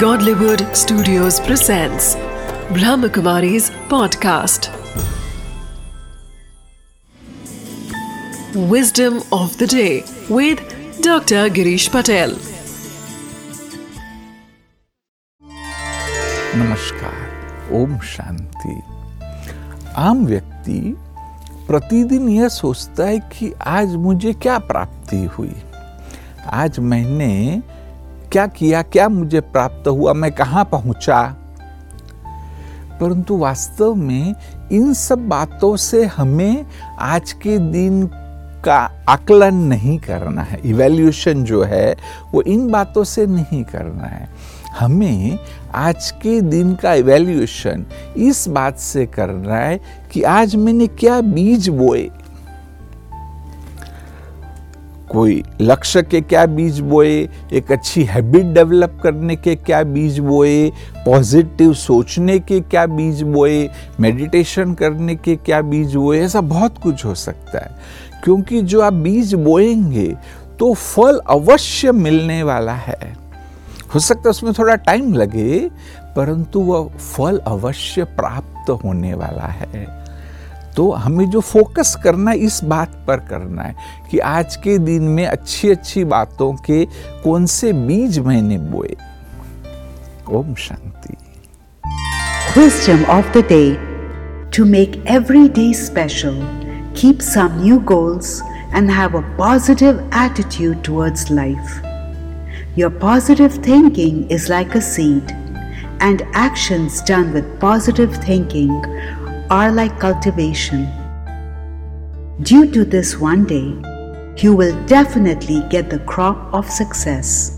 Godlywood Studios presents Brahmakumari's podcast. Wisdom of the day with Dr. Girish Patel. नमस्कार ओम शांति आम व्यक्ति प्रतिदिन यह सोचता है कि आज मुझे क्या प्राप्ति हुई आज मैंने क्या किया, क्या मुझे प्राप्त हुआ, मैं कहाँ पहुँचा? परंतु वास्तव में इन सब बातों से हमें आज के दिन का आकलन नहीं करना है। इवेल्यूशन जो है, वो इन बातों से नहीं करना है। हमें आज के दिन का इवेल्यूशन इस बात से करना है कि आज मैंने क्या बीज बोए? कोई लक्ष्य के क्या बीज बोए, एक अच्छी हैबिट डेवलप करने के क्या बीज बोए पॉजिटिव सोचने के क्या बीज बोए मेडिटेशन करने के क्या बीज बोए, ऐसा बहुत कुछ हो सकता है। क्योंकि जो आप बीज बोएँगे तो फल अवश्य मिलने वाला है। हो सकता है उसमें थोड़ा टाइम लगे, परंतु वह फल अवश्य प्राप्त होने वाला है। तो हमें जो फोकस करना है, इस बात पर करना है कि आज के दिन में अच्छी अच्छी बातों के कौन से बीज मैंने बोए। Om Shanti. Question of the day to make every day special keep some new goals and have a positive attitude towards life your positive thinking is like a seed and actions done with positive thinking are like cultivation. Due to this one day, you will definitely get the crop of success.